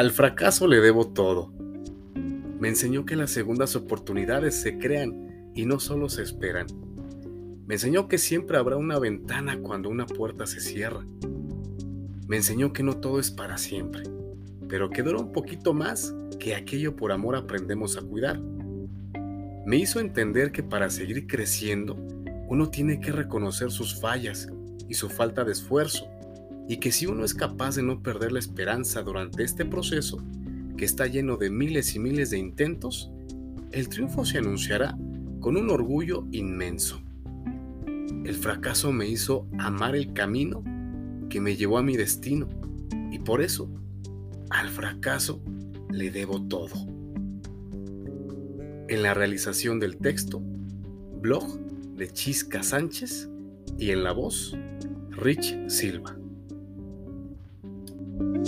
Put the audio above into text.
Al fracaso le debo todo. Me enseñó que las segundas oportunidades se crean y no solo se esperan. Me enseñó que siempre habrá una ventana cuando una puerta se cierra. Me enseñó que no todo es para siempre, pero que dura un poquito más que aquello por amor aprendemos a cuidar. Me hizo entender que para seguir creciendo, uno tiene que reconocer sus fallas y su falta de esfuerzo y que si uno es capaz de no perder la esperanza durante este proceso, que está lleno de miles y miles de intentos, el triunfo se anunciará con un orgullo inmenso. El fracaso me hizo amar el camino que me llevó a mi destino y por eso al fracaso le debo todo. En la realización del texto, blog de Chisca Sánchez y en la voz, Rich Silva. Thank you.